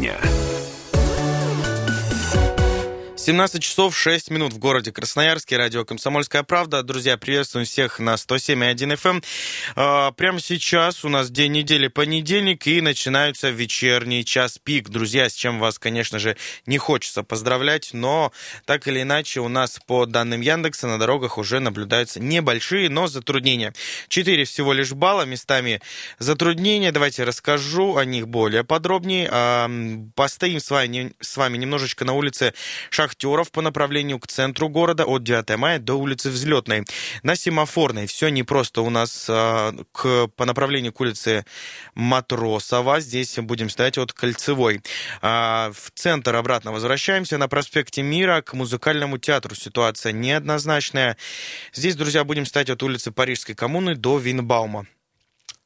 дня. 17 часов 6 минут в городе Красноярске. Радио «Комсомольская правда». Друзья, приветствуем всех на 107.1 FM. Эм. А, прямо сейчас у нас день недели понедельник и начинается вечерний час пик. Друзья, с чем вас, конечно же, не хочется поздравлять, но так или иначе у нас по данным Яндекса на дорогах уже наблюдаются небольшие, но затруднения. Четыре всего лишь балла, местами затруднения. Давайте расскажу о них более подробнее. А, постоим с вами, с вами немножечко на улице Шах шахтеров по направлению к центру города от 9 мая до улицы Взлетной. На Семафорной все не просто у нас а, к, по направлению к улице Матросова. Здесь будем стоять от Кольцевой. А, в центр обратно возвращаемся. На проспекте Мира к музыкальному театру ситуация неоднозначная. Здесь, друзья, будем стоять от улицы Парижской коммуны до Винбаума.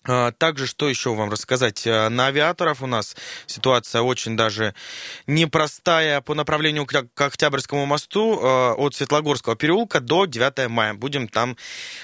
А, также, что еще вам рассказать? А, на авиаторов у нас ситуация очень даже непростая по направлению к Октябрьскому мосту а, от Светлогорского переулка до 9 мая. Будем там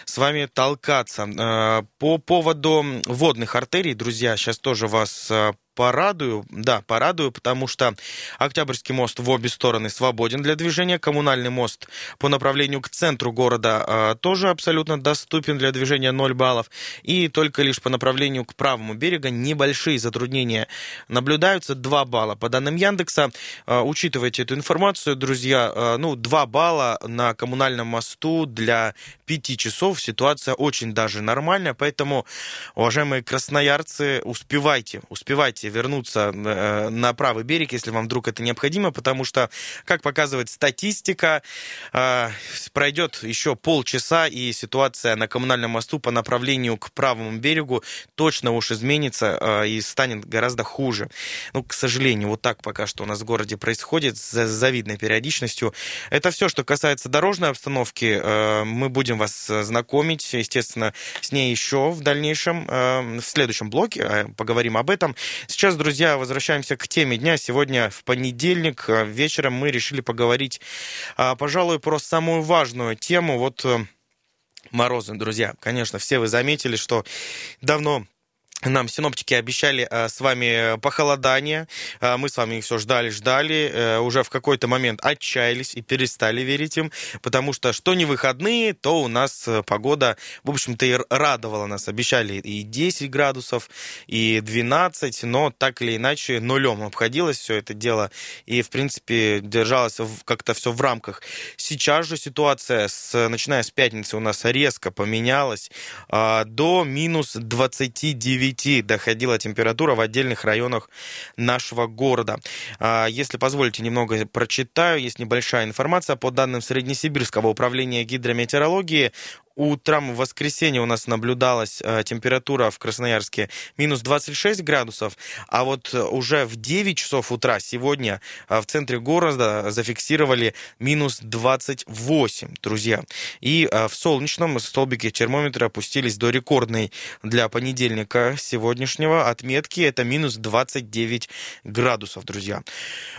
с вами толкаться. По поводу водных артерий, друзья, сейчас тоже вас порадую, да, порадую, потому что Октябрьский мост в обе стороны свободен для движения, коммунальный мост по направлению к центру города э, тоже абсолютно доступен для движения 0 баллов, и только лишь по направлению к правому берегу небольшие затруднения наблюдаются, 2 балла. По данным Яндекса, э, учитывайте эту информацию, друзья, э, ну, 2 балла на коммунальном мосту для 5 часов, ситуация очень даже нормальная, поэтому, уважаемые красноярцы, успевайте, успевайте вернуться э, на правый берег, если вам вдруг это необходимо, потому что, как показывает статистика, э, пройдет еще полчаса, и ситуация на коммунальном мосту по направлению к правому берегу точно уж изменится э, и станет гораздо хуже. Ну, к сожалению, вот так пока что у нас в городе происходит с завидной периодичностью. Это все, что касается дорожной обстановки. Мы будем вас знакомить, естественно, с ней еще в дальнейшем, в следующем блоке. Поговорим об этом. Сейчас, друзья, возвращаемся к теме дня. Сегодня в понедельник э, вечером мы решили поговорить, а, пожалуй, про самую важную тему. Вот э, морозы, друзья. Конечно, все вы заметили, что давно нам синоптики обещали а, с вами похолодание. А, мы с вами их все ждали, ждали. Уже в какой-то момент отчаялись и перестали верить им, потому что что не выходные, то у нас погода, в общем-то, и радовала нас. Обещали и 10 градусов, и 12, но так или иначе нулем обходилось все это дело. И, в принципе, держалось как-то все в рамках. Сейчас же ситуация, с, начиная с пятницы, у нас резко поменялась до минус 29 9 доходила температура в отдельных районах нашего города. А, если позволите, немного прочитаю. Есть небольшая информация по данным Среднесибирского управления гидрометеорологии. Утром в воскресенье у нас наблюдалась э, температура в Красноярске минус 26 градусов, а вот э, уже в 9 часов утра сегодня э, в центре города зафиксировали минус 28, друзья. И в солнечном столбике термометра опустились до рекордной для понедельника сегодняшнего отметки. Это минус 29 градусов, друзья.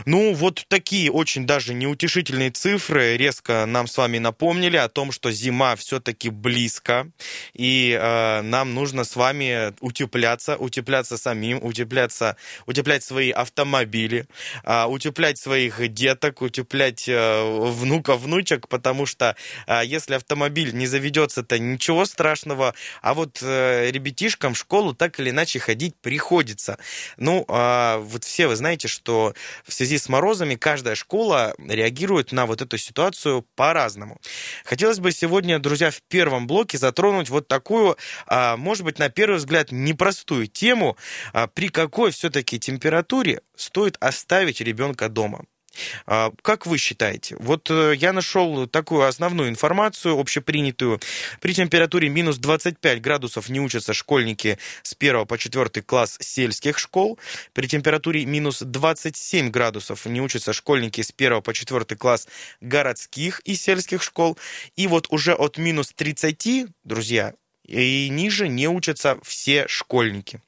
Ну, вот такие очень даже неутешительные цифры резко нам с вами напомнили о том, что зима все-таки близко, и э, нам нужно с вами утепляться, утепляться самим, утепляться, утеплять свои автомобили, э, утеплять своих деток, утеплять э, внуков, внучек, потому что э, если автомобиль не заведется, то ничего страшного, а вот э, ребятишкам в школу так или иначе ходить приходится. Ну, э, вот все вы знаете, что в связи с морозами каждая школа реагирует на вот эту ситуацию по-разному. Хотелось бы сегодня, друзья, в первом блоке затронуть вот такую, а, может быть, на первый взгляд, непростую тему, а, при какой все-таки температуре стоит оставить ребенка дома. А, как вы считаете? Вот э, я нашел такую основную информацию, общепринятую. При температуре минус 25 градусов не учатся школьники с 1 по 4 класс сельских школ. При температуре минус 27 градусов не учатся школьники с 1 по 4 класс городских и сельских школ. И вот уже от минус 30, друзья, и ниже не учатся все школьники.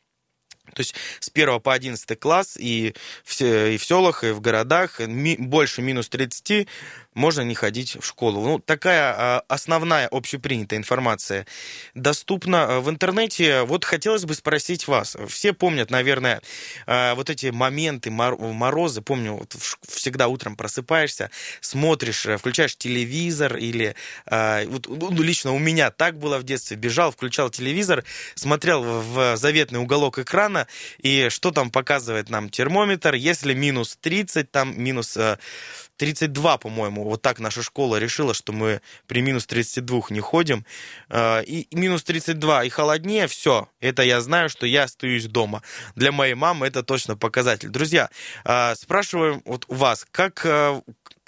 То есть с 1 по 11 класс и в, и в селах, и в городах ми, больше минус 30 можно не ходить в школу. Ну, такая а, основная общепринятая информация доступна э, в интернете. Вот хотелось бы спросить вас. Все помнят, наверное, э, вот эти моменты морозы. Помню, вот всегда утром просыпаешься, смотришь, э, включаешь телевизор или... Вот, ну, лично у меня так было в детстве. Бежал, включал телевизор, смотрел в заветный уголок экрана, и что там показывает нам термометр. Если минус 30, там минус 32, по-моему, вот так наша школа решила, что мы при минус 32 не ходим. А, и минус 32 и холоднее, все, это я знаю, что я остаюсь дома. Для моей мамы это точно показатель. Друзья, а, спрашиваем вот у вас, как, а,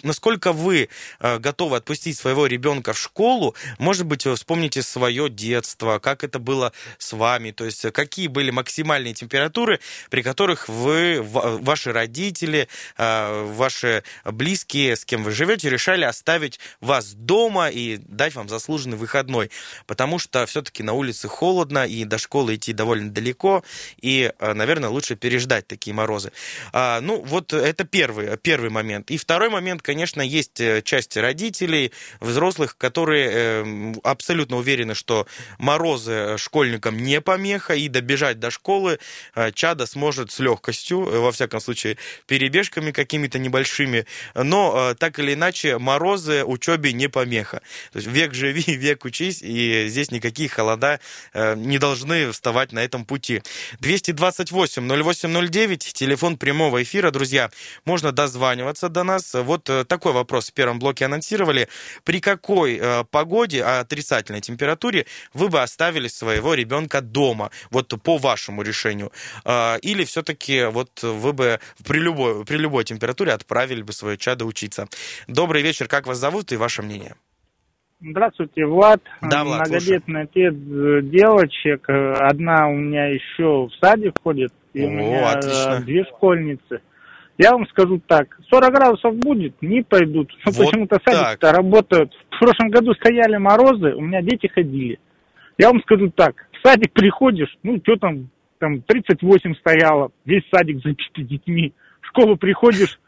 насколько вы э, готовы отпустить своего ребенка в школу, может быть, вы вспомните свое детство, как это было с вами, то есть какие были максимальные температуры, при которых вы, ваши родители, э, ваши близкие, с кем вы живете, решали оставить вас дома и дать вам заслуженный выходной, потому что все-таки на улице холодно, и до школы идти довольно далеко, и, э, наверное, лучше переждать такие морозы. А, ну, вот это первый, первый момент. И второй момент, конечно, есть э, часть родителей, взрослых, которые э, абсолютно уверены, что морозы школьникам не помеха, и добежать до школы э, чада сможет с легкостью, во всяком случае, перебежками какими-то небольшими, но так или иначе морозы учебе не помеха. То есть век живи, век учись, и здесь никакие холода не должны вставать на этом пути. 228 0809, телефон прямого эфира, друзья, можно дозваниваться до нас. Вот такой вопрос в первом блоке анонсировали. При какой э, погоде, отрицательной температуре вы бы оставили своего ребенка дома, вот по вашему решению? Э, или все-таки вот вы бы при любой, при любой температуре отправили бы свое чадо учиться? Добрый вечер, как вас зовут и ваше мнение? Здравствуйте, Влад. Да, Влад, Многодетный отец э, девочек. Одна у меня еще в саде ходит. И О, у меня отлично. две школьницы. Я вам скажу так, 40 градусов будет, не пойдут. Ну, вот почему-то садики-то работают. В прошлом году стояли морозы, у меня дети ходили. Я вам скажу так, в садик приходишь, ну, что там, там 38 стояло, весь садик забитый детьми. В школу приходишь,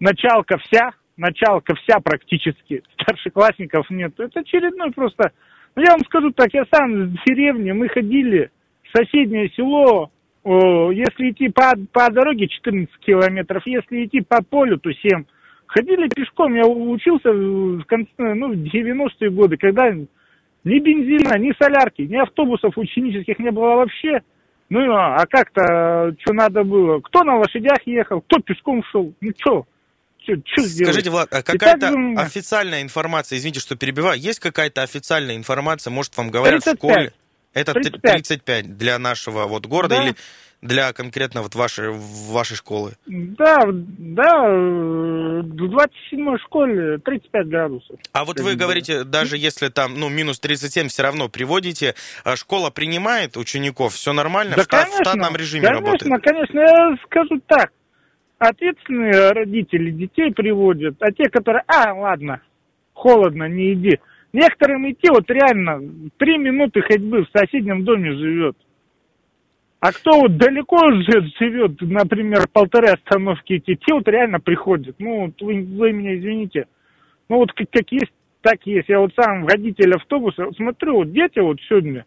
началка вся, началка вся практически, старшеклассников нет. Это очередной просто... Ну, я вам скажу так, я сам в деревне, мы ходили соседнее село, если идти по, по дороге 14 километров, если идти по полю, то 7. Ходили пешком, я учился в, конце, ну, в 90-е годы, когда ни бензина, ни солярки, ни автобусов ученических не было вообще. Ну, а, а как-то, что надо было? Кто на лошадях ехал, кто пешком шел, ну, что? Скажите, Влад, а какая-то так, официальная информация, извините, что перебиваю, есть какая-то официальная информация, может, вам говорят 35. в школе? Это 35. 35 для нашего вот города да. или для конкретно вот вашей, вашей школы? Да, да, в 27-й школе 35 градусов. А вот вы говорите, даже если там, ну, минус 37 все равно приводите, а школа принимает учеников, все нормально? Да, в, конечно, в штатном режиме конечно, работает? Конечно, я скажу так. Ответственные родители детей приводят, а те, которые, а, ладно, холодно, не иди. Некоторым идти вот реально три минуты ходьбы в соседнем доме живет. А кто вот далеко живет, например, полторы остановки идти, те вот реально приходят. Ну, вот вы, вы меня извините. Ну, вот как, как есть, так есть. Я вот сам водитель автобуса, смотрю, вот дети вот сегодня,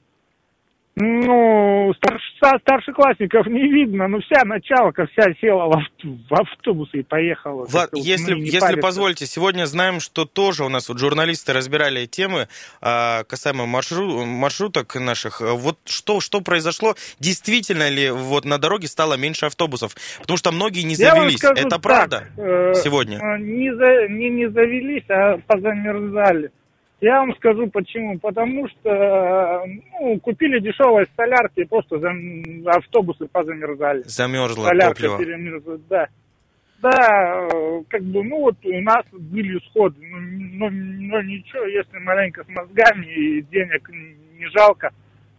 ну, старш, старшеклассников не видно, но вся началка вся села в, в автобус и поехала. Влад, если, вот, если парится. позволите, сегодня знаем, что тоже у нас вот журналисты разбирали темы а, касаемо маршрут, маршруток наших. Вот что, что произошло? Действительно ли вот на дороге стало меньше автобусов? Потому что многие не завелись. скажу Это так, правда э, сегодня? Не, за, не, не завелись, а позамерзали. Я вам скажу почему. Потому что ну, купили дешевые солярки, и просто зам... автобусы позамерзали. Замерзло Солярка топливо. перемерзла, да. Да, как бы, ну вот у нас были сходы, ну, но, но ничего, если маленько с мозгами и денег не жалко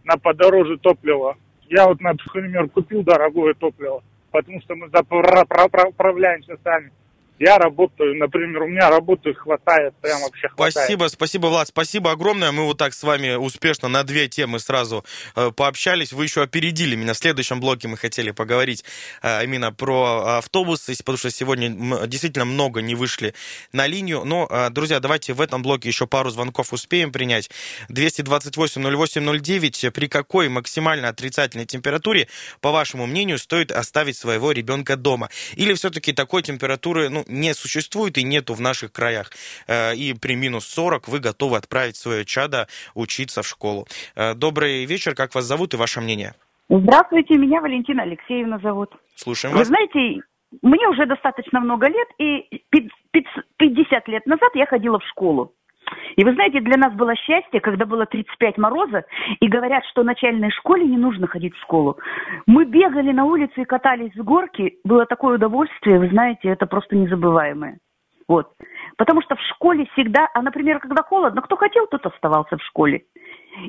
на подороже топливо. Я вот, например, купил дорогое топливо, потому что мы заправляемся сами. Я работаю, например, у меня работы хватает, прям вообще хватает. Спасибо, спасибо, Влад, спасибо огромное. Мы вот так с вами успешно на две темы сразу э, пообщались. Вы еще опередили меня. В следующем блоке мы хотели поговорить э, именно про автобусы, потому что сегодня действительно много не вышли на линию. Но, э, друзья, давайте в этом блоке еще пару звонков успеем принять. 228-08-09. При какой максимально отрицательной температуре, по вашему мнению, стоит оставить своего ребенка дома? Или все-таки такой температуры, ну, не существует и нету в наших краях. Э, и при минус 40 вы готовы отправить свое чадо учиться в школу. Э, добрый вечер, как вас зовут и ваше мнение? Здравствуйте, меня Валентина Алексеевна зовут. Слушаем вас. Вы знаете, мне уже достаточно много лет, и 50 лет назад я ходила в школу. И вы знаете, для нас было счастье, когда было 35 мороза, и говорят, что в начальной школе не нужно ходить в школу. Мы бегали на улице и катались с горки. Было такое удовольствие, вы знаете, это просто незабываемое. Вот. Потому что в школе всегда, а, например, когда холодно, кто хотел, тот оставался в школе.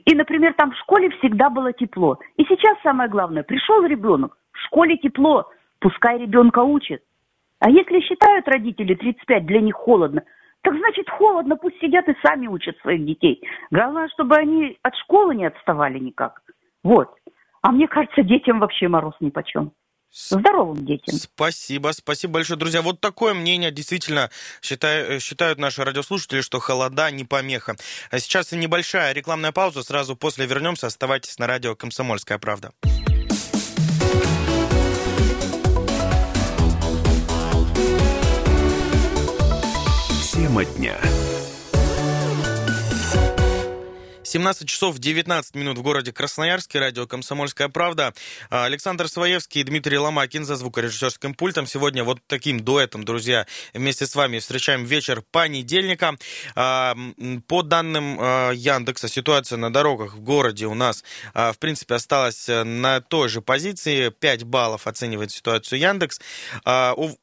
И, например, там в школе всегда было тепло. И сейчас самое главное, пришел ребенок, в школе тепло, пускай ребенка учат. А если считают родители 35, для них холодно, так значит, холодно, пусть сидят и сами учат своих детей. Главное, чтобы они от школы не отставали никак. Вот. А мне кажется, детям вообще мороз ни почем. Здоровым детям. Спасибо, спасибо большое, друзья. Вот такое мнение действительно считаю, считают наши радиослушатели, что холода не помеха. А сейчас небольшая рекламная пауза, сразу после вернемся. Оставайтесь на радио «Комсомольская правда». Тема дня. 17 часов 19 минут в городе Красноярске. Радио «Комсомольская правда». А, Александр Своевский и Дмитрий Ломакин за звукорежиссерским пультом. Сегодня вот таким дуэтом, друзья, вместе с вами встречаем вечер понедельника. А, по данным а, Яндекса, ситуация на дорогах в городе у нас, в принципе, осталась на той же позиции. 5 баллов оценивает ситуацию Яндекс.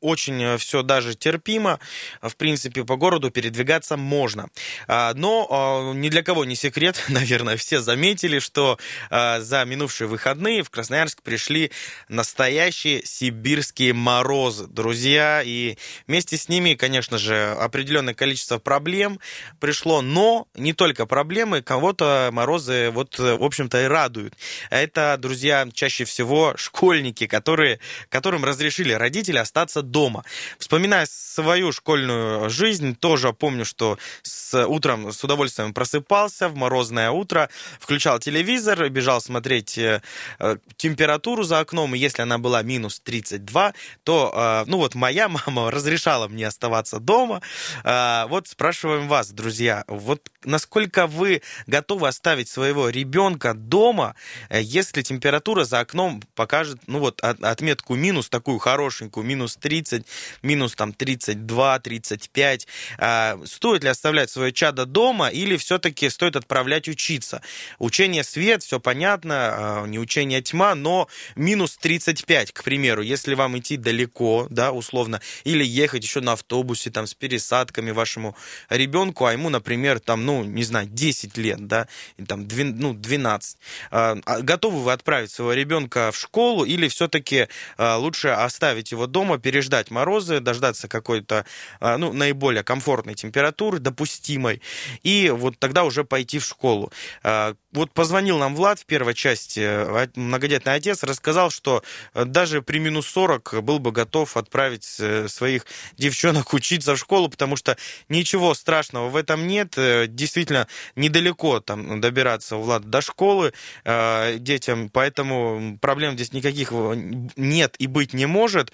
Очень все даже терпимо. В принципе, по городу передвигаться можно. Но ни для кого не секрет, наверное, все заметили, что э, за минувшие выходные в Красноярск пришли настоящие сибирские морозы, друзья, и вместе с ними, конечно же, определенное количество проблем пришло, но не только проблемы, кого-то морозы, вот, в общем-то, и радуют. Это, друзья, чаще всего школьники, которые, которым разрешили родители остаться дома. Вспоминая свою школьную жизнь, тоже помню, что с утром с удовольствием просыпался в мороз морозное утро, включал телевизор, бежал смотреть э, э, температуру за окном, и если она была минус 32, то, э, ну вот моя мама разрешала мне оставаться дома. Вот спрашиваем вас, друзья, вот насколько вы готовы оставить своего ребенка дома, если температура за окном покажет, ну вот от, отметку минус, такую хорошенькую, минус 30, минус там 32, 35. Э, стоит ли оставлять свое чадо дома или все-таки стоит отправлять начать учиться. Учение свет, все понятно, а, не учение тьма, но минус 35, к примеру, если вам идти далеко, да, условно, или ехать еще на автобусе, там, с пересадками вашему ребенку, а ему, например, там, ну, не знаю, 10 лет, да, там, 2, ну, 12. А, а готовы вы отправить своего ребенка в школу или все-таки лучше оставить его дома, переждать морозы, дождаться какой-то, ну, наиболее комфортной температуры, допустимой, и вот тогда уже пойти в школу? Школу. А, вот позвонил нам Влад в первой части, э, многодетный отец, рассказал, что э, даже при минус 40 был бы готов отправить э, своих девчонок учиться в школу, потому что ничего страшного в этом нет. Действительно, недалеко там добираться, Влад, до школы детям, поэтому проблем здесь никаких нет и быть не может.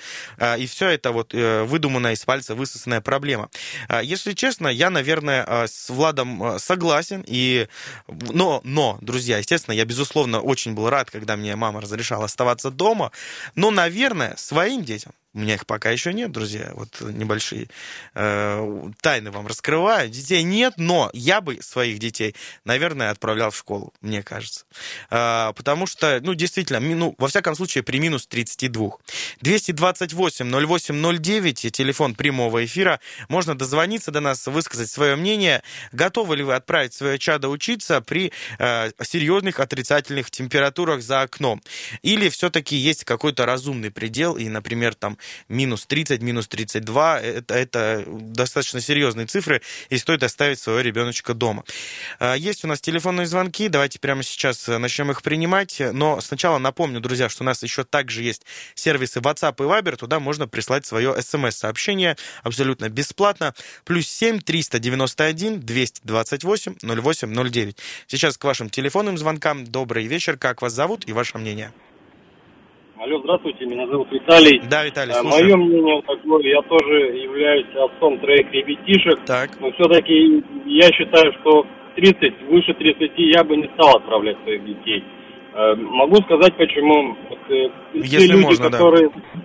И все это вот выдуманная из пальца высосанная проблема. Если честно, я, наверное, с Владом согласен, и но, но, друзья, естественно, я, безусловно, очень был рад, когда мне мама разрешала оставаться дома, но, наверное, своим детям у меня их пока еще нет, друзья. Вот небольшие э, тайны вам раскрываю. Детей нет, но я бы своих детей, наверное, отправлял в школу, мне кажется. Э, потому что, ну, действительно, ну, во всяком случае, при минус 32. 228-08-09, телефон прямого эфира. Можно дозвониться до нас, высказать свое мнение. Готовы ли вы отправить свое чадо учиться при э, серьезных отрицательных температурах за окном? Или все-таки есть какой-то разумный предел, и, например, там минус 30, минус 32. Это, это достаточно серьезные цифры, и стоит оставить своего ребеночка дома. А, есть у нас телефонные звонки, давайте прямо сейчас начнем их принимать. Но сначала напомню, друзья, что у нас еще также есть сервисы WhatsApp и Viber, туда можно прислать свое смс-сообщение абсолютно бесплатно. Плюс 7 391 228 0809. Сейчас к вашим телефонным звонкам. Добрый вечер, как вас зовут и ваше мнение? Алло, здравствуйте, меня зовут Виталий. Да, Виталий, слушаю. Мое мнение такое, я тоже являюсь отцом троих ребятишек. Так. Но все-таки я считаю, что 30, выше 30 я бы не стал отправлять своих детей. Э, могу сказать, почему. Вот, э, Если люди, можно, которые... Да.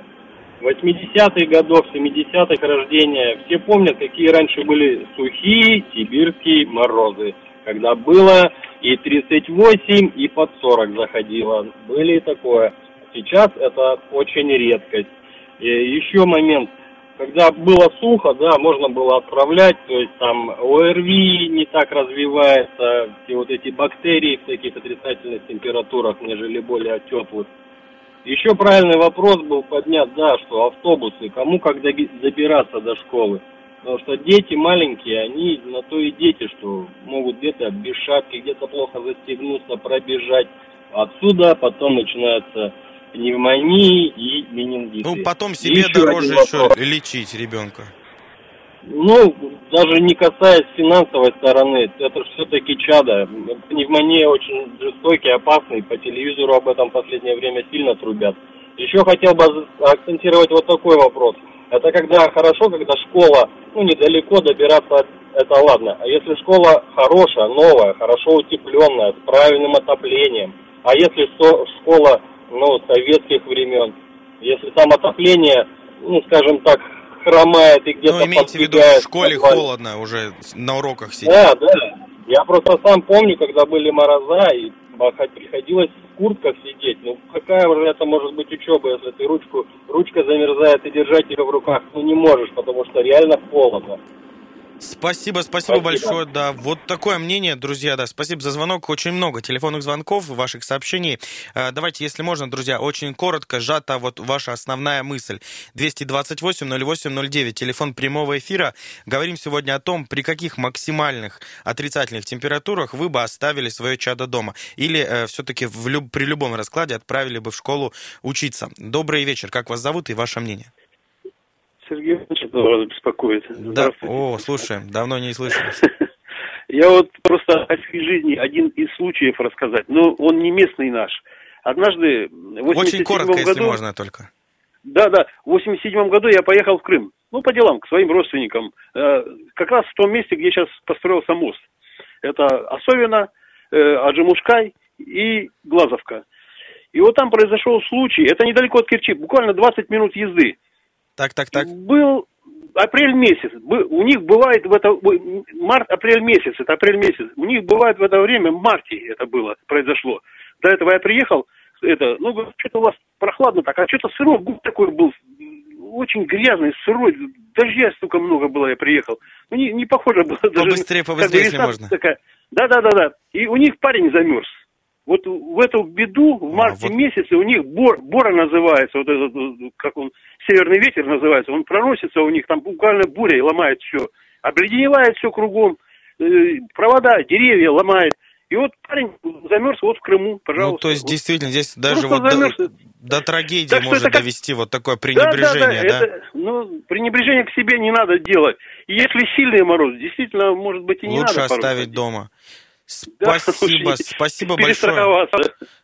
80-х годов, 70-х рождения, все помнят, какие раньше были сухие сибирские морозы, когда было и 38, и под 40 заходило. Были и такое. Сейчас это очень редкость. И еще момент, когда было сухо, да, можно было отправлять, то есть там ОРВИ не так развивается, все вот эти бактерии в таких отрицательных температурах, нежели более теплых. Еще правильный вопрос был поднят, да, что автобусы, кому как добираться до школы. Потому что дети маленькие, они на то и дети, что могут где-то без шапки, где-то плохо застегнуться, пробежать. Отсюда потом начинается пневмонии и менингиты. Ну, потом себе еще дороже еще лечить ребенка. Ну, даже не касаясь финансовой стороны, это все-таки чада. Пневмония очень жестокий, опасный, по телевизору об этом в последнее время сильно трубят. Еще хотел бы акцентировать вот такой вопрос. Это когда хорошо, когда школа, ну, недалеко добираться, это ладно. А если школа хорошая, новая, хорошо утепленная, с правильным отоплением, а если школа ну, советских времен. Если там отопление, ну, скажем так, хромает и где-то Ну, имейте в виду, в школе подвалит. холодно уже на уроках сидеть. Да, да. Я просто сам помню, когда были мороза, и приходилось в куртках сидеть. Ну, какая уже это может быть учеба, если ты ручку, ручка замерзает и держать ее в руках, ну, не можешь, потому что реально холодно. Спасибо, спасибо, спасибо большое. Да, вот такое мнение, друзья. Да, спасибо за звонок. Очень много телефонных звонков, ваших сообщений. А, давайте, если можно, друзья, очень коротко, сжата вот ваша основная мысль. 228-08-09, телефон прямого эфира. Говорим сегодня о том, при каких максимальных отрицательных температурах вы бы оставили свое чадо дома. Или э, все-таки люб, при любом раскладе отправили бы в школу учиться. Добрый вечер. Как вас зовут и ваше мнение? Сергей вас беспокоит. Да. О, слушаем, давно не слышались. Я вот просто о своей жизни один из случаев рассказать, но он не местный наш. Однажды в Очень коротко, году, если можно только. Да, да, в 87 году я поехал в Крым. Ну, по делам, к своим родственникам. Э, как раз в том месте, где сейчас построился мост. Это Особенно, э, Аджимушкай и Глазовка. И вот там произошел случай, это недалеко от Керчи, буквально 20 минут езды. Так, так, так. Был апрель месяц. У них бывает в это март, апрель месяц, это апрель месяц. У них бывает в это время, в марте это было, произошло. До этого я приехал, это, ну, что-то у вас прохладно так, а что-то сырой губ такой был, очень грязный, сырой, дождя столько много было, я приехал. Ну, не, не похоже было даже... Побыстрее, побыстрее, если можно. Такая. Да, да, да, да. И у них парень замерз. Вот в эту беду в а, марте а, вот... месяце у них бор, бора называется, вот этот, как он, северный ветер называется, он проносится у них, там буквально буря и ломает все. Обледеневает все кругом, э, провода, деревья ломает. И вот парень замерз вот в Крыму, пожалуйста. Ну, то есть, действительно, здесь даже вот до, до трагедии так может это довести вот такое пренебрежение, да? да, да? Это, ну, пренебрежение к себе не надо делать. И если сильный мороз, действительно, может быть, и не Лучше надо. Лучше оставить дома. Спасибо, да, спасибо большое.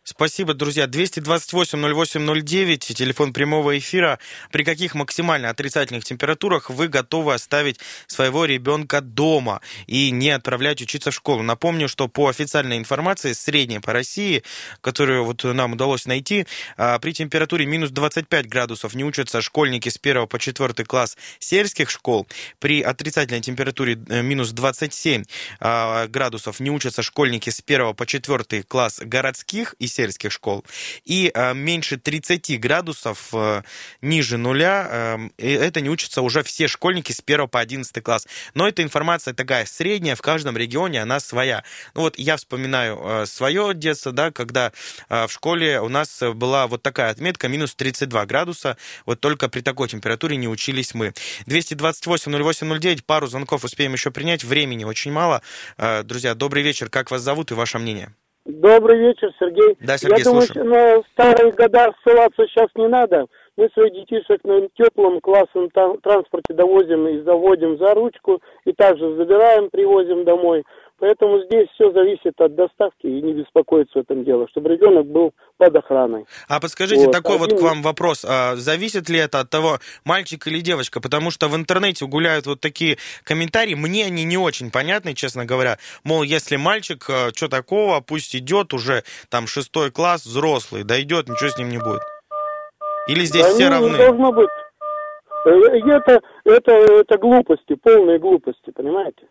Спасибо, друзья. 228-08-09, телефон прямого эфира. При каких максимально отрицательных температурах вы готовы оставить своего ребенка дома и не отправлять учиться в школу? Напомню, что по официальной информации, средняя по России, которую вот нам удалось найти, а, при температуре минус 25 градусов не учатся школьники с 1 по 4 класс сельских школ. При отрицательной температуре э, минус 27 а, градусов не учатся учатся школьники с 1 по 4 класс городских и сельских школ, и меньше 30 градусов ниже нуля, это не учатся уже все школьники с 1 по 11 класс. Но эта информация такая средняя, в каждом регионе она своя. Ну вот я вспоминаю свое детство, да, когда в школе у нас была вот такая отметка, минус 32 градуса, вот только при такой температуре не учились мы. 228-08-09, пару звонков успеем еще принять, времени очень мало. Э, друзья, добрый вечер, как вас зовут и ваше мнение? Добрый вечер, Сергей. Да, Сергей, Я думаю, слушаю. на старые года ссылаться сейчас не надо. Мы своих детишек на теплом классном транспорте довозим и заводим за ручку, и также забираем, привозим домой. Поэтому здесь все зависит от доставки и не беспокоиться в этом дело, чтобы ребенок был под охраной. А подскажите, вот. такой Один... вот к вам вопрос. А зависит ли это от того, мальчик или девочка? Потому что в интернете гуляют вот такие комментарии, мне они не очень понятны, честно говоря. Мол, если мальчик, а, что такого, пусть идет уже там шестой класс, взрослый, дойдет, ничего с ним не будет. Или здесь да все равны? Не должно быть. Э, это, это, это глупости, полные глупости, понимаете?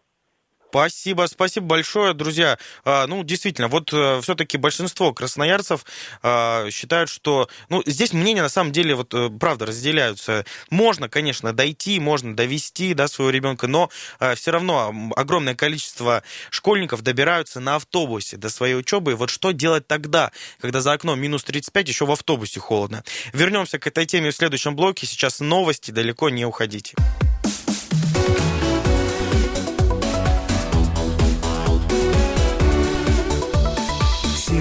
Спасибо, спасибо большое, друзья. А, ну, действительно, вот э, все-таки большинство красноярцев а, считают, что... Ну, здесь мнения на самом деле, вот, э, правда, разделяются. Можно, конечно, дойти, можно довести, да, своего ребенка, но а, все равно огромное количество школьников добираются на автобусе до своей учебы. И вот что делать тогда, когда за окном минус 35, еще в автобусе холодно? Вернемся к этой теме в следующем блоке. Сейчас новости, далеко не уходите.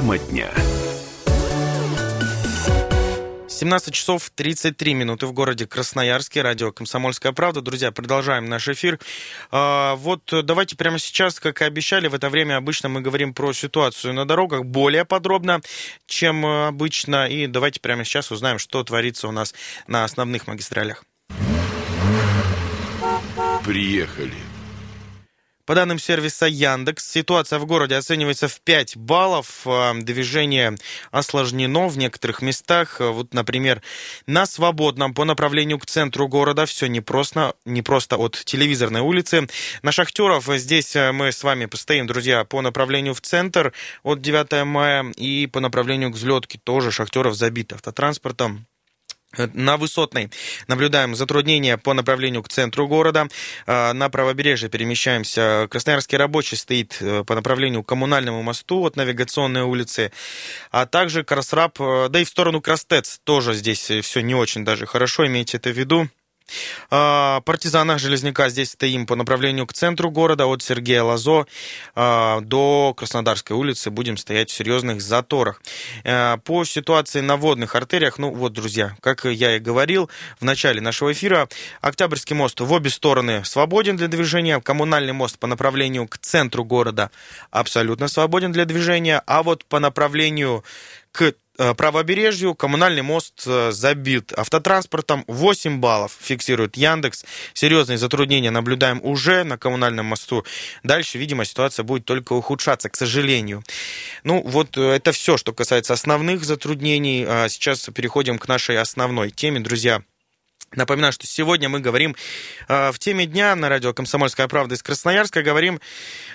Тема дня. 17 часов 33 минуты в городе Красноярске. Радио «Комсомольская правда». Друзья, продолжаем наш эфир. А, вот давайте прямо сейчас, как и обещали, в это время обычно мы говорим про ситуацию на дорогах более подробно, чем обычно. И давайте прямо сейчас узнаем, что творится у нас на основных магистралях. Приехали. По данным сервиса Яндекс, ситуация в городе оценивается в 5 баллов. А, движение осложнено в некоторых местах. Вот, например, на Свободном по направлению к центру города все непросто, не просто от телевизорной улицы. На Шахтеров здесь э, мы с вами постоим, друзья, по направлению в центр от 9 мая и по направлению к взлетке тоже Шахтеров забит автотранспортом. На Высотной наблюдаем затруднения по направлению к центру города. А, на правобережье перемещаемся. Красноярский рабочий стоит э, по направлению к коммунальному мосту от навигационной улицы. А также Красраб, э, да и в сторону Крастец тоже здесь все не очень даже хорошо, имейте это в виду. А, партизана Железняка здесь стоим по направлению к центру города от Сергея Лазо а, до Краснодарской улицы. Будем стоять в серьезных заторах. А, по ситуации на водных артериях, ну вот, друзья, как я и говорил в начале нашего эфира, Октябрьский мост в обе стороны свободен для движения, коммунальный мост по направлению к центру города абсолютно свободен для движения, а вот по направлению к Э, правобережью коммунальный мост э, забит автотранспортом. 8 баллов фиксирует Яндекс. Серьезные затруднения наблюдаем уже на коммунальном мосту. Дальше, видимо, ситуация будет только ухудшаться, к сожалению. Ну, вот э, это все, что касается основных затруднений. А сейчас переходим к нашей основной теме, друзья. Напоминаю, что сегодня мы говорим э, в теме дня на радио «Комсомольская правда» из Красноярска. Говорим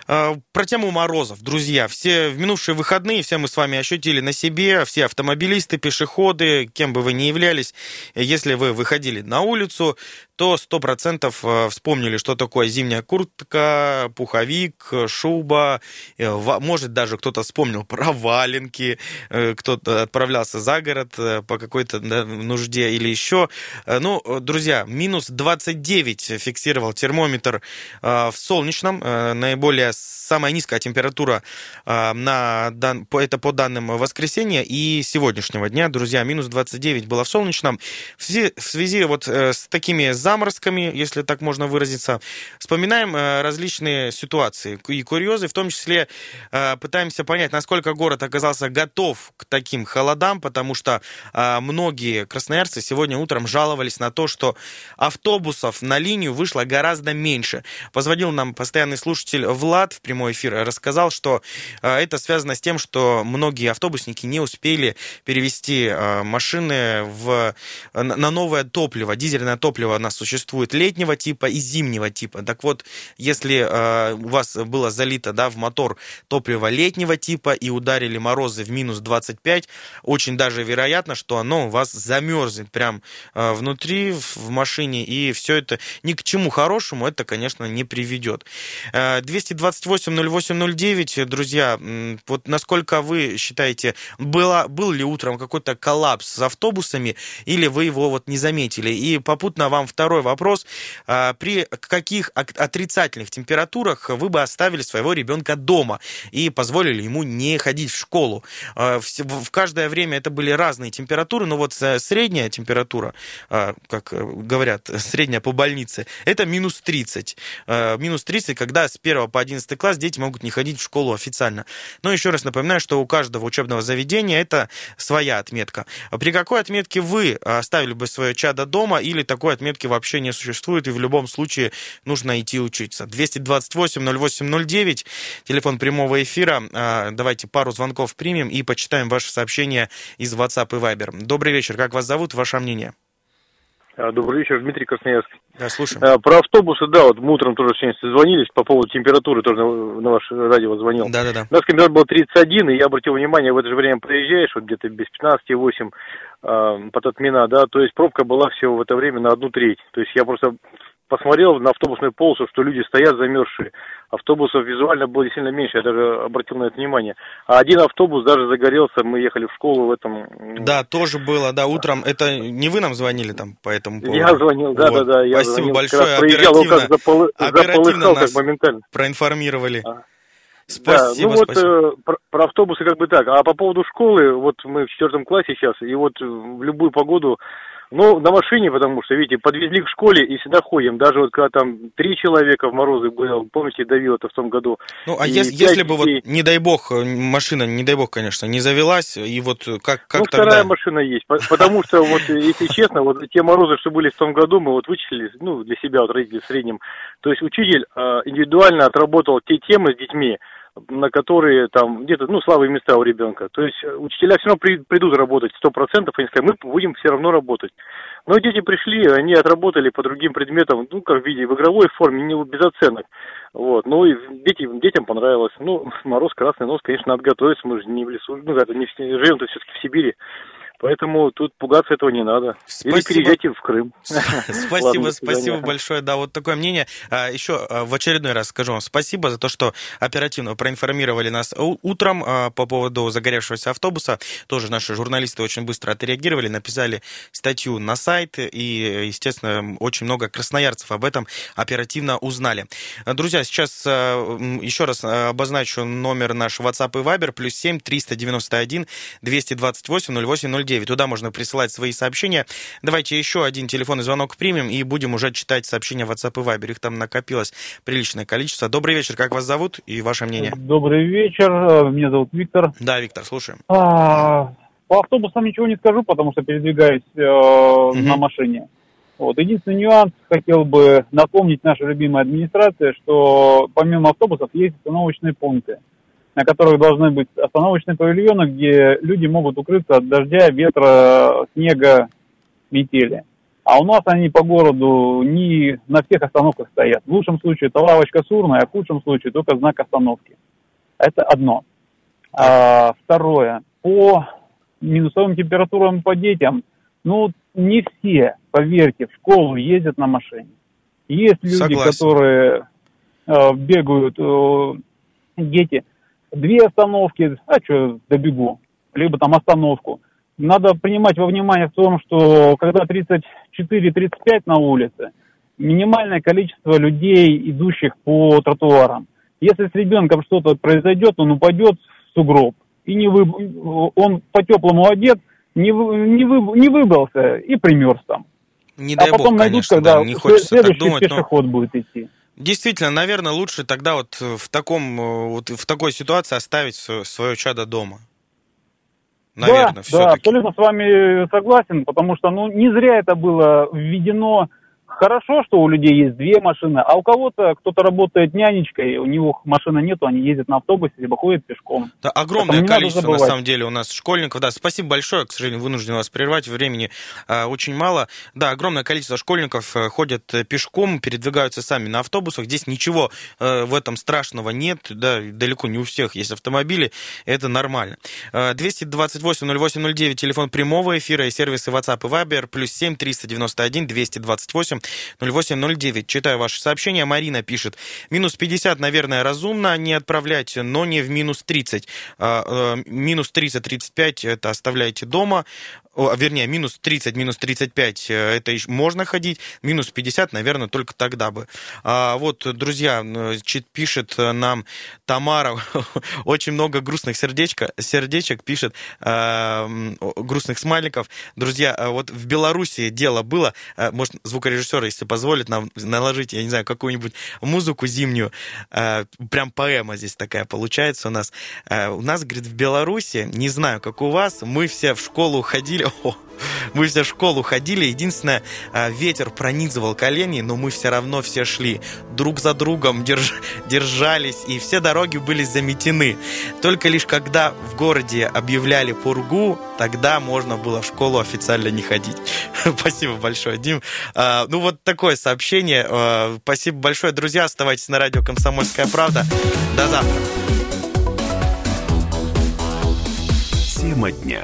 э, про тему морозов. Друзья, все в минувшие выходные, все мы с вами ощутили на себе, все автомобилисты, пешеходы, кем бы вы ни являлись, если вы выходили на улицу, то сто процентов э, вспомнили, что такое зимняя куртка, пуховик, шуба. Э, может, даже кто-то вспомнил про валенки, э, кто-то отправлялся за город по какой-то нужде или еще. Ну, друзья, минус 29 фиксировал термометр в солнечном. Наиболее самая низкая температура на, это по данным воскресенья и сегодняшнего дня. Друзья, минус 29 было в солнечном. В связи, в связи вот с такими заморозками, если так можно выразиться. Вспоминаем э, различные ситуации и курьезы, в том числе э, пытаемся понять, насколько город оказался готов к таким холодам, потому что э, многие красноярцы сегодня утром жаловались на то, что автобусов на линию вышло гораздо меньше. Позвонил нам постоянный слушатель Влад в прямой эфир, рассказал, что это связано с тем, что многие автобусники не успели перевести машины в, на новое топливо, дизельное топливо на существует летнего типа и зимнего типа. Так вот, если э, у вас было залито да, в мотор топливо летнего типа и ударили морозы в минус 25, очень даже вероятно, что оно у вас замерзнет прям э, внутри в машине, и все это ни к чему хорошему это, конечно, не приведет. 228-08-09, друзья, вот насколько вы считаете, было, был ли утром какой-то коллапс с автобусами, или вы его вот не заметили? И попутно вам второй вопрос. А, при каких отрицательных температурах вы бы оставили своего ребенка дома и позволили ему не ходить в школу? А, в каждое время это были разные температуры, но вот э, средняя температура, а, как э, говорят, средняя по больнице, это минус 30. Минус 30, когда с 1 по 11 класс дети могут не ходить в школу официально. Но еще раз напоминаю, что у каждого учебного заведения это своя отметка. При какой отметке вы оставили бы свое чадо дома или такой отметки вообще не существует, и в любом случае нужно идти учиться? 228-08-09, телефон прямого эфира. А, давайте пару звонков примем и почитаем ваши сообщения из WhatsApp и Viber. Добрый вечер, как вас зовут, ваше мнение? А, добрый вечер, Дмитрий Красноярск. Да, слушаем. А, про автобусы, да, вот мы утром тоже сегодня звонились по поводу температуры, тоже на, на ваше радио звонил. Да, да, да. У нас температура была 31, и я обратил внимание, в это же время проезжаешь, вот где-то без 15,8 э, под отмена, да, то есть пробка была всего в это время на одну треть. То есть я просто посмотрел на автобусную полосу, что люди стоят замерзшие. Автобусов визуально было сильно меньше, я даже обратил на это внимание. А один автобус даже загорелся, мы ехали в школу в этом... Да, тоже было, да, утром. Это не вы нам звонили там по этому поводу? Я звонил, да, вот. да, да. Я Спасибо звонил, большое, оперативно, как запол... оперативно нас как моментально. проинформировали. А. Спасибо, да, ну вот спасибо. Э, про, про автобусы как бы так. А по поводу школы, вот мы в четвертом классе сейчас, и вот в любую погоду ну, на машине, потому что, видите, подвезли к школе и всегда ходим. Даже вот когда там три человека в морозы было, помните, давил это в том году. Ну, а если, если бы, вот, не дай бог, машина, не дай бог, конечно, не завелась, и вот как, как ну, тогда? вторая машина есть, потому что, вот, если честно, вот те морозы, что были в том году, мы вот вычислили, ну, для себя, вот, родители в среднем. То есть учитель индивидуально отработал те темы с детьми, на которые там где-то, ну, слабые места у ребенка. То есть э, учителя все равно при, придут работать сто процентов, они сказали, мы будем все равно работать. Но дети пришли, они отработали по другим предметам, ну, как в виде, в игровой форме, не без оценок. Вот, ну, и дети, детям понравилось. Ну, мороз, красный нос, конечно, надо готовиться, мы же не в лесу, ну, это не живем-то все-таки в Сибири. Поэтому тут пугаться этого не надо. Спасибо. Или переезжайте в Крым. Спасибо, спасибо большое. Да, вот такое мнение. А, Еще а, в очередной раз скажу вам спасибо за то, что оперативно проинформировали нас утром а, по поводу загоревшегося автобуса. Тоже наши журналисты очень быстро отреагировали, написали статью на сайт, и, естественно, очень много красноярцев об этом оперативно узнали. Друзья, сейчас еще раз обозначу номер наш WhatsApp и Viber, плюс 7 391 228 08 9. Туда можно присылать свои сообщения. Давайте еще один телефонный звонок примем и будем уже читать сообщения в WhatsApp и Viber. Их там накопилось приличное количество. Добрый вечер, как вас зовут и ваше мнение? Добрый вечер, меня зовут Виктор. Да, Виктор, слушаем. А, по автобусам ничего не скажу, потому что передвигаюсь э, угу. на машине. Вот. Единственный нюанс, хотел бы напомнить нашей любимой администрации, что помимо автобусов есть остановочные пункты на которых должны быть остановочные павильоны, где люди могут укрыться от дождя, ветра, снега, метели. А у нас они по городу не на всех остановках стоят. В лучшем случае это лавочка сурная, а в худшем случае только знак остановки. Это одно. А, второе. По минусовым температурам по детям, ну, не все, поверьте, в школу ездят на машине. Есть люди, Согласен. которые э, бегают, э, дети, две остановки, а что, добегу, либо там остановку. Надо принимать во внимание в том, что когда 34-35 на улице, минимальное количество людей, идущих по тротуарам. Если с ребенком что-то произойдет, он упадет в сугроб, и не вы... он по-теплому одет, не, вы... не, вы... не выбрался и примерз там. Не а дай потом бог, найдут, конечно, когда да, не хочется следующий так думать, пешеход но... будет идти. Действительно, наверное, лучше тогда вот в таком вот в такой ситуации оставить свое чадо дома. Наверное, да, все-таки. Да, абсолютно с вами согласен, потому что ну не зря это было введено хорошо, что у людей есть две машины, а у кого-то кто-то работает нянечкой, у него машины нету, они ездят на автобусе, либо ходят пешком. Да, огромное количество, на самом деле, у нас школьников. Да, спасибо большое, к сожалению, вынужден вас прервать, времени э, очень мало. Да, огромное количество школьников э, ходят э, пешком, передвигаются сами на автобусах. Здесь ничего э, в этом страшного нет, да, далеко не у всех есть автомобили, это нормально. Э, 228-08-09, телефон прямого эфира и сервисы WhatsApp и Viber, плюс 7 391 228 0809. Читаю ваше сообщение. Марина пишет. Минус 50, наверное, разумно не отправлять, но не в минус 30. А, э, минус 30-35 это оставляйте дома о, вернее, минус 30, минус 35, э, это еще можно ходить, минус 50, наверное, только тогда бы. А, вот, друзья, пишет нам Тамара, очень много грустных сердечко, сердечек пишет, а, грустных смайликов. Друзья, а вот в Беларуси дело было, а, может, звукорежиссер, если позволит нам наложить, я не знаю, какую-нибудь музыку зимнюю, а, прям поэма здесь такая получается у нас. А, у нас, говорит, в Беларуси, не знаю, как у вас, мы все в школу ходили, о, мы все в школу ходили. Единственное, а, ветер пронизывал колени, но мы все равно все шли. Друг за другом держ, держались, и все дороги были заметены. Только лишь когда в городе объявляли пургу, тогда можно было в школу официально не ходить. Спасибо большое, Дим. А, ну, вот такое сообщение. А, спасибо большое, друзья. Оставайтесь на радио «Комсомольская правда». До завтра. Тема дня.